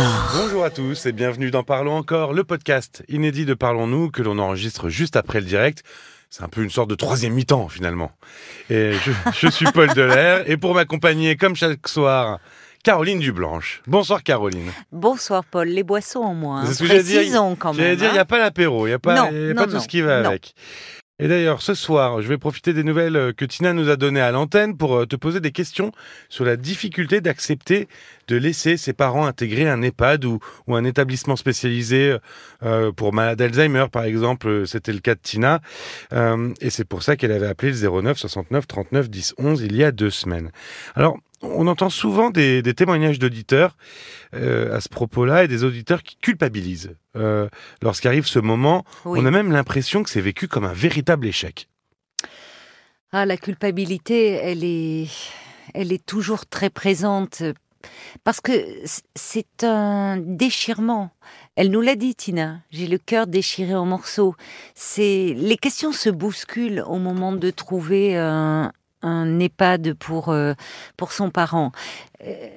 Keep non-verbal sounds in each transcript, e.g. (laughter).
encore. Bonjour à tous et bienvenue dans Parlons encore, le podcast inédit de Parlons-nous que l'on enregistre juste après le direct. C'est un peu une sorte de troisième mi-temps finalement. Et je, je suis (laughs) Paul Delair et pour m'accompagner comme chaque soir, Caroline Dublanche. Bonsoir Caroline. Bonsoir Paul, les boissons en moins. C'est ce que j'allais dire. Précisons quand même. J'allais dire, il n'y a hein. pas l'apéro, il n'y a pas, Non, y a non, pas tout non, ce qui va avec. Et d'ailleurs, ce soir, je vais profiter des nouvelles euh, que Tina nous a données à l'antenne pour euh, te poser des questions sur la difficulté d'accepter de laisser ses parents intégrer un EHPAD ou, un établissement spécialisé euh, pour malade d'Alzheimer, par exemple. C'était le cas de Tina. Et c'est pour ça qu'elle avait appelé le 09 69 39 10 11 il y a deux semaines. Alors, on entend souvent des, des témoignages d'auditeurs euh, à ce propos-là et des auditeurs qui culpabilisent. Euh, Lorsqu'arrive ce moment, Oui. on a même l'impression que c'est vécu comme un véritable échec. Ah, la culpabilité, elle est, elle est toujours très présente parce que c'est un déchirement. Elle nous l'a dit, Tina. J'ai le cœur déchiré en morceaux. C'est les questions se bousculent au moment de trouver un, un EHPAD pour euh, pour son parent. Euh,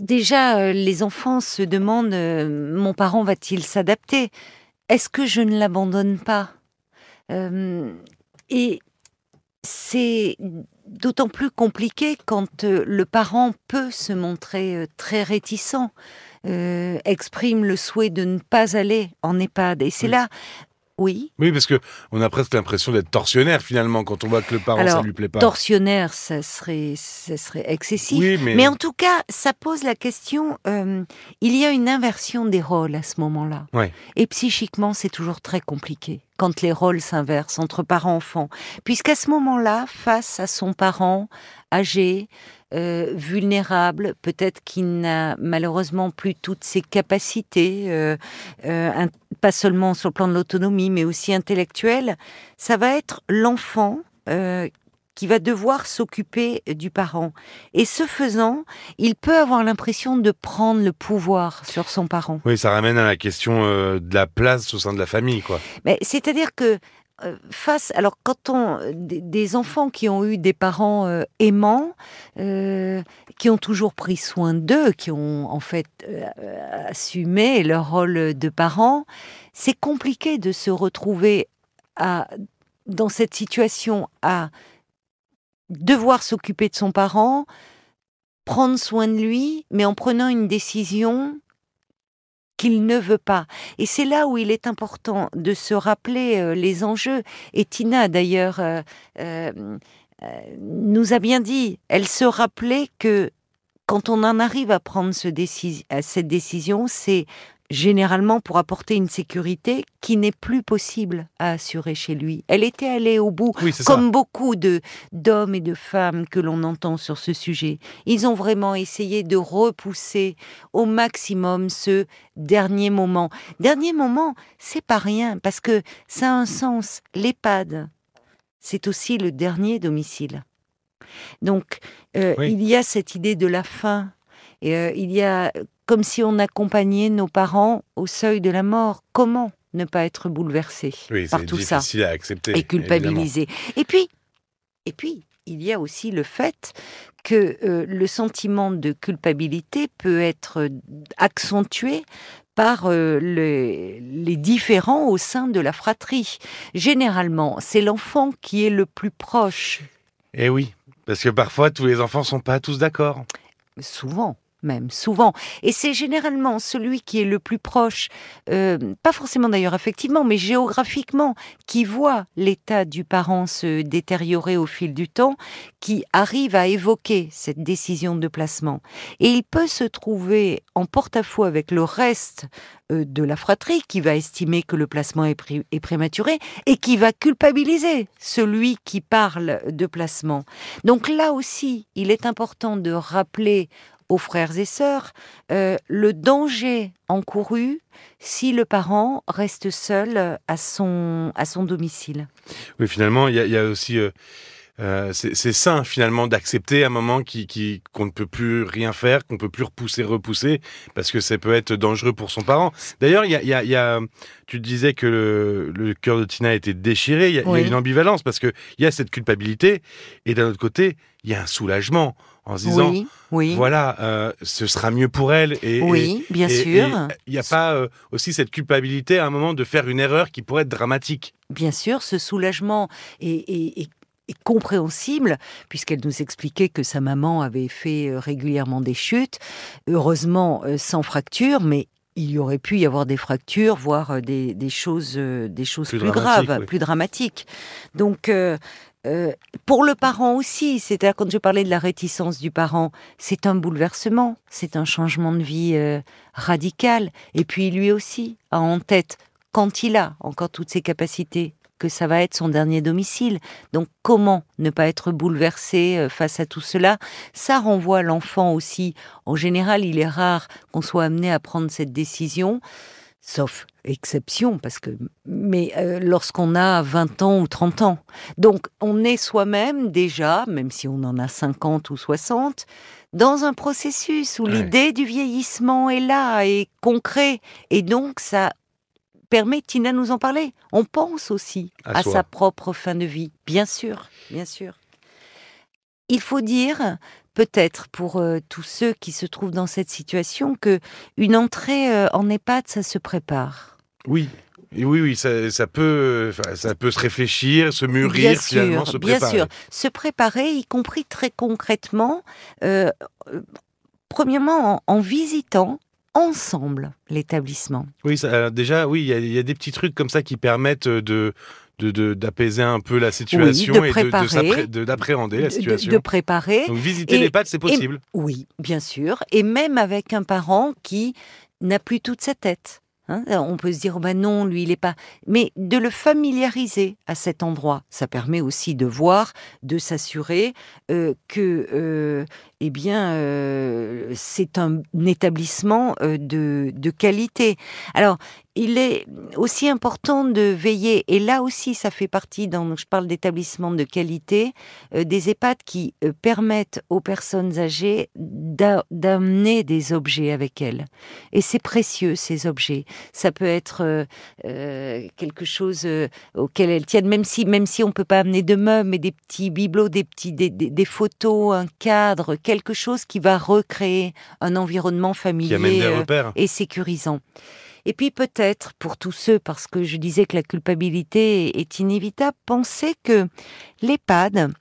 déjà, euh, les enfants se demandent mon parent va-t-il s'adapter? Est-ce que je ne l'abandonne pas? Euh, Et c'est d'autant plus compliqué quand le parent peut se montrer très réticent, euh, exprime le souhait de ne pas aller en EHPAD. Et c'est Oui. là, oui, Oui, parce que on a presque l'impression d'être tortionnaire finalement quand on voit que le parent ça Alors, lui plaît pas. torsionnaire, ça serait, ça serait excessif. oui, mais, Mais en tout cas, ça pose la question, euh, il y a une inversion des rôles à ce moment-là. Ouais. Et psychiquement, c'est toujours très compliqué quand les rôles s'inversent entre parents-enfants. Puisqu'à ce moment-là, face à son parent âgé, euh, vulnérable, peut-être qu'il n'a malheureusement plus toutes ses capacités, euh, euh, un- pas seulement sur le plan de l'autonomie, mais aussi intellectuelle, ça va être l'enfant euh, qui va devoir s'occuper du parent. Et ce faisant, il peut avoir l'impression de prendre le pouvoir sur son parent. oui, ça ramène à la question euh, de la place au sein de la famille, quoi. Mais c'est-à-dire que face, alors quand on des, des enfants qui ont eu des parents euh, aimants, euh, qui ont toujours pris soin d'eux, qui ont en fait euh, assumé leur rôle de parents, c'est compliqué de se retrouver à dans cette situation à devoir s'occuper de son parent, prendre soin de lui, mais en prenant une décision qu'il ne veut pas. Et c'est là où il est important de se rappeler euh, les enjeux. Et Tina, d'ailleurs, euh, euh, nous a bien dit, elle se rappelait que quand on en arrive à prendre cette décision, c'est généralement pour apporter une sécurité qui n'est plus possible à assurer chez lui. Elle était allée au bout Oui, c'est ça. comme beaucoup de d'hommes et de femmes que l'on entend sur ce sujet, ils ont vraiment essayé de repousser au maximum ce dernier moment. Dernier moment, c'est pas rien parce que ça a un sens. L'EHPAD, c'est aussi le dernier domicile. Donc, euh, Oui. il y a cette idée de la fin. Et, euh, il y a comme si on accompagnait nos parents au seuil de la mort. Comment ne pas être bouleversé Oui, par tout ça à accepter. et culpabilisé. Et puis, et puis, il y a aussi le fait que euh, le sentiment de culpabilité peut être euh, accentué par euh, le- les différends au sein de la fratrie. Généralement, c'est l'enfant qui est le plus proche, Eh oui, parce que parfois tous les enfants sont pas tous d'accord. souvent même souvent. Et c'est généralement celui qui est le plus proche, euh, pas forcément d'ailleurs effectivement, mais géographiquement, qui voit l'état du parent se détériorer au fil du temps, qui arrive à évoquer cette décision de placement. Et il peut se trouver en porte-à-faux avec le reste euh, de la fratrie qui va estimer que le placement est, pré- est prématuré et qui va culpabiliser celui qui parle de placement. Donc là aussi, il est important de rappeler aux frères et sœurs euh, le danger encouru si le parent reste seul à son, à son domicile. Oui, finalement, il y, a- aussi euh, euh, c'est sain finalement d'accepter un moment qui qui qu'on ne peut plus rien faire, qu'on peut plus repousser, repousser, parce que ça peut être dangereux pour son parent. D'ailleurs, il y a, y, a, y a, tu disais que le, le cœur de Tina était déchiré. Il y, a une ambivalence parce que il y a cette culpabilité et d'un autre côté, il y a un soulagement en se disant oui, oui. voilà euh, ce sera mieux pour elle et oui bien sûr il n'y a pas euh, aussi cette culpabilité à un moment de faire une erreur qui pourrait être dramatique bien sûr ce soulagement est, est compréhensible, puisqu'elle nous expliquait que sa maman avait fait euh, régulièrement des chutes, heureusement euh, sans fracture, mais il y aurait pu y avoir des fractures, voire euh, des, des choses, des choses plus, graves, plus dramatiques. Donc, pour le parent aussi, c'est-à-dire quand je parlais de la réticence du parent, c'est un bouleversement, c'est un changement de vie radical. Et puis lui aussi a en tête, quand il a encore toutes ses capacités, que ça va être son dernier domicile. Donc comment ne pas être bouleversé euh, face à tout cela? Ça renvoie l'enfant aussi. En général, il est rare qu'on soit amené à prendre cette décision, sauf exception, parce que mais euh, lorsqu'on a 20 ans ou 30 ans. Donc on est soi-même déjà, même si on en a 50 ou 60, dans un processus où l'idée du vieillissement est là, est concret, et donc ça permet, Tina nous en parler. On pense aussi à, sa propre fin de vie, bien sûr, bien sûr. Il faut dire, peut-être pour euh, tous ceux qui se trouvent dans cette situation, que une entrée euh, en EHPAD, ça se prépare. Oui. Oui, oui, ça, peut, ça peut se réfléchir, se mûrir, bien finalement, se préparer. Bien sûr, se préparer, y compris très concrètement, euh, premièrement en, visitant ensemble l'établissement. Oui, ça, déjà, oui, il y, a des petits trucs comme ça qui permettent de d'apaiser un peu la situation et d'appréhender la situation. De, préparer. Donc visiter les pattes, c'est possible. oui, bien sûr. Et même avec un parent qui n'a plus toute sa tête. Hein, on peut se dire, oh ben non, lui, il n'est pas. Mais de le familiariser à cet endroit, ça permet aussi de voir, de s'assurer euh, que, euh, eh bien, euh, c'est un établissement de, de qualité. Alors, il est aussi important de veiller, et là aussi ça fait partie, dans, je parle d'établissements de qualité, euh, des EHPAD qui euh, permettent aux personnes âgées d'amener des objets avec elles. Et c'est précieux ces objets. Ça peut être euh, quelque chose auquel elles tiennent, même si, même si on peut pas amener de meubles, mais des petits bibelots, des, petits, des, des, photos, un cadre, quelque chose qui va recréer un environnement familier et sécurisant. Et puis peut-être, pour tous ceux, parce que je disais que la culpabilité est inévitable, penser que l'EHPAD,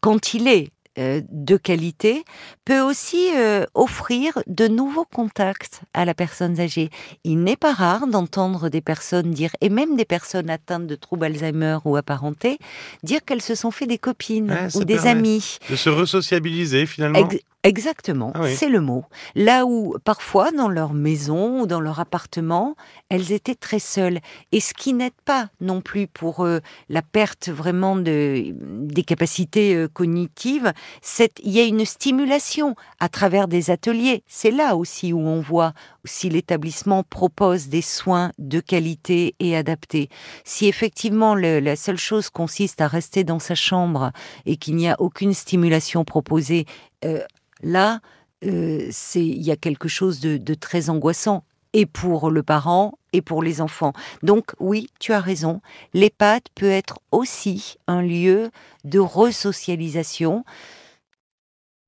quand il est euh, de qualité, peut aussi euh, offrir de nouveaux contacts à la personne âgée. Il n'est pas rare d'entendre des personnes dire, et même des personnes atteintes de troubles Alzheimer ou apparentés, dire qu'elles se sont fait des copines ou des amis. De se resociabiliser finalement. Exactement, ah c'est le mot. Là où parfois dans leur maison ou dans leur appartement, elles étaient très seules. Et ce qui n'aide pas non plus pour euh, la perte vraiment de, des capacités euh, cognitives, il y a une stimulation à travers des ateliers. C'est là aussi où on voit si l'établissement propose des soins de qualité et adaptés. Si effectivement la seule chose consiste à rester dans sa chambre et qu'il n'y a aucune stimulation proposée, euh, Là, euh, il y a quelque chose de, très angoissant et pour le parent et pour les enfants. Donc oui, tu as raison, l'EHPAD peut être aussi un lieu de resocialisation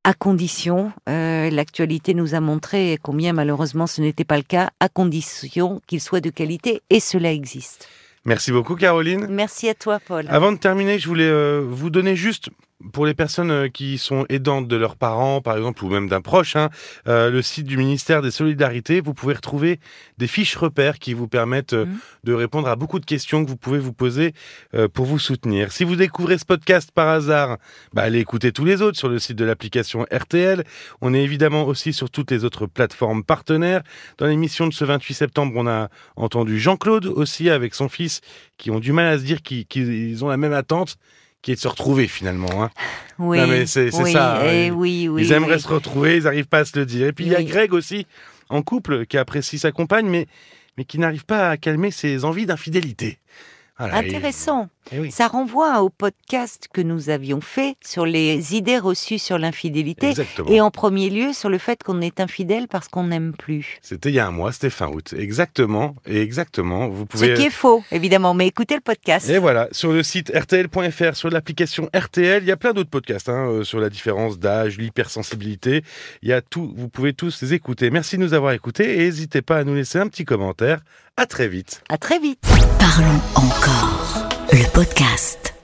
à condition, euh, l'actualité nous a montré combien malheureusement ce n'était pas le cas, à condition qu'il soit de qualité, et cela existe. Merci beaucoup Caroline. Merci à toi Paul. Avant de terminer, je voulais euh, vous donner juste pour les personnes euh, qui sont aidantes de leurs parents, par exemple, ou même d'un proche, hein, euh, le site du ministère des Solidarités, vous pouvez retrouver des fiches repères qui vous permettent euh, mmh. de répondre à beaucoup de questions que vous pouvez vous poser pour vous soutenir. Si vous découvrez ce podcast par hasard, bah, allez écouter tous les autres sur le site de l'application RTL. On est évidemment aussi sur toutes les autres plateformes partenaires. Dans l'émission de ce 28 septembre, on a entendu Jean-Claude aussi avec son fils qui ont du mal à se dire qu'ils ont la même attente qui est de se retrouver finalement. Hein. Oui, mais c'est ça. Eh oui, oui, ils aimeraient se retrouver, ils n'arrivent pas à se le dire. Et puis il y a Greg aussi, en couple, qui apprécie sa compagne, mais, mais qui n'arrive pas à calmer ses envies d'infidélité. Voilà, et- Intéressant. eh oui. Ça renvoie au podcast que nous avions fait sur les idées reçues sur l'infidélité. Et en premier lieu, sur le fait qu'on est infidèle parce qu'on n'aime plus. C'était il y a un mois, c'était fin août. Exactement, et exactement. Vous Ce pouvez. qui est faux, évidemment. Mais écoutez le podcast. Et voilà, sur le site rtl.fr, sur l'application RTL, il y a plein d'autres podcasts hein, euh, sur la différence d'âge, l'hypersensibilité. Il y a tout, vous pouvez tous les écouter. Merci de nous avoir écoutés et n'hésitez pas à nous laisser un petit commentaire. À très vite. À très vite. Parlons encore. Le podcast.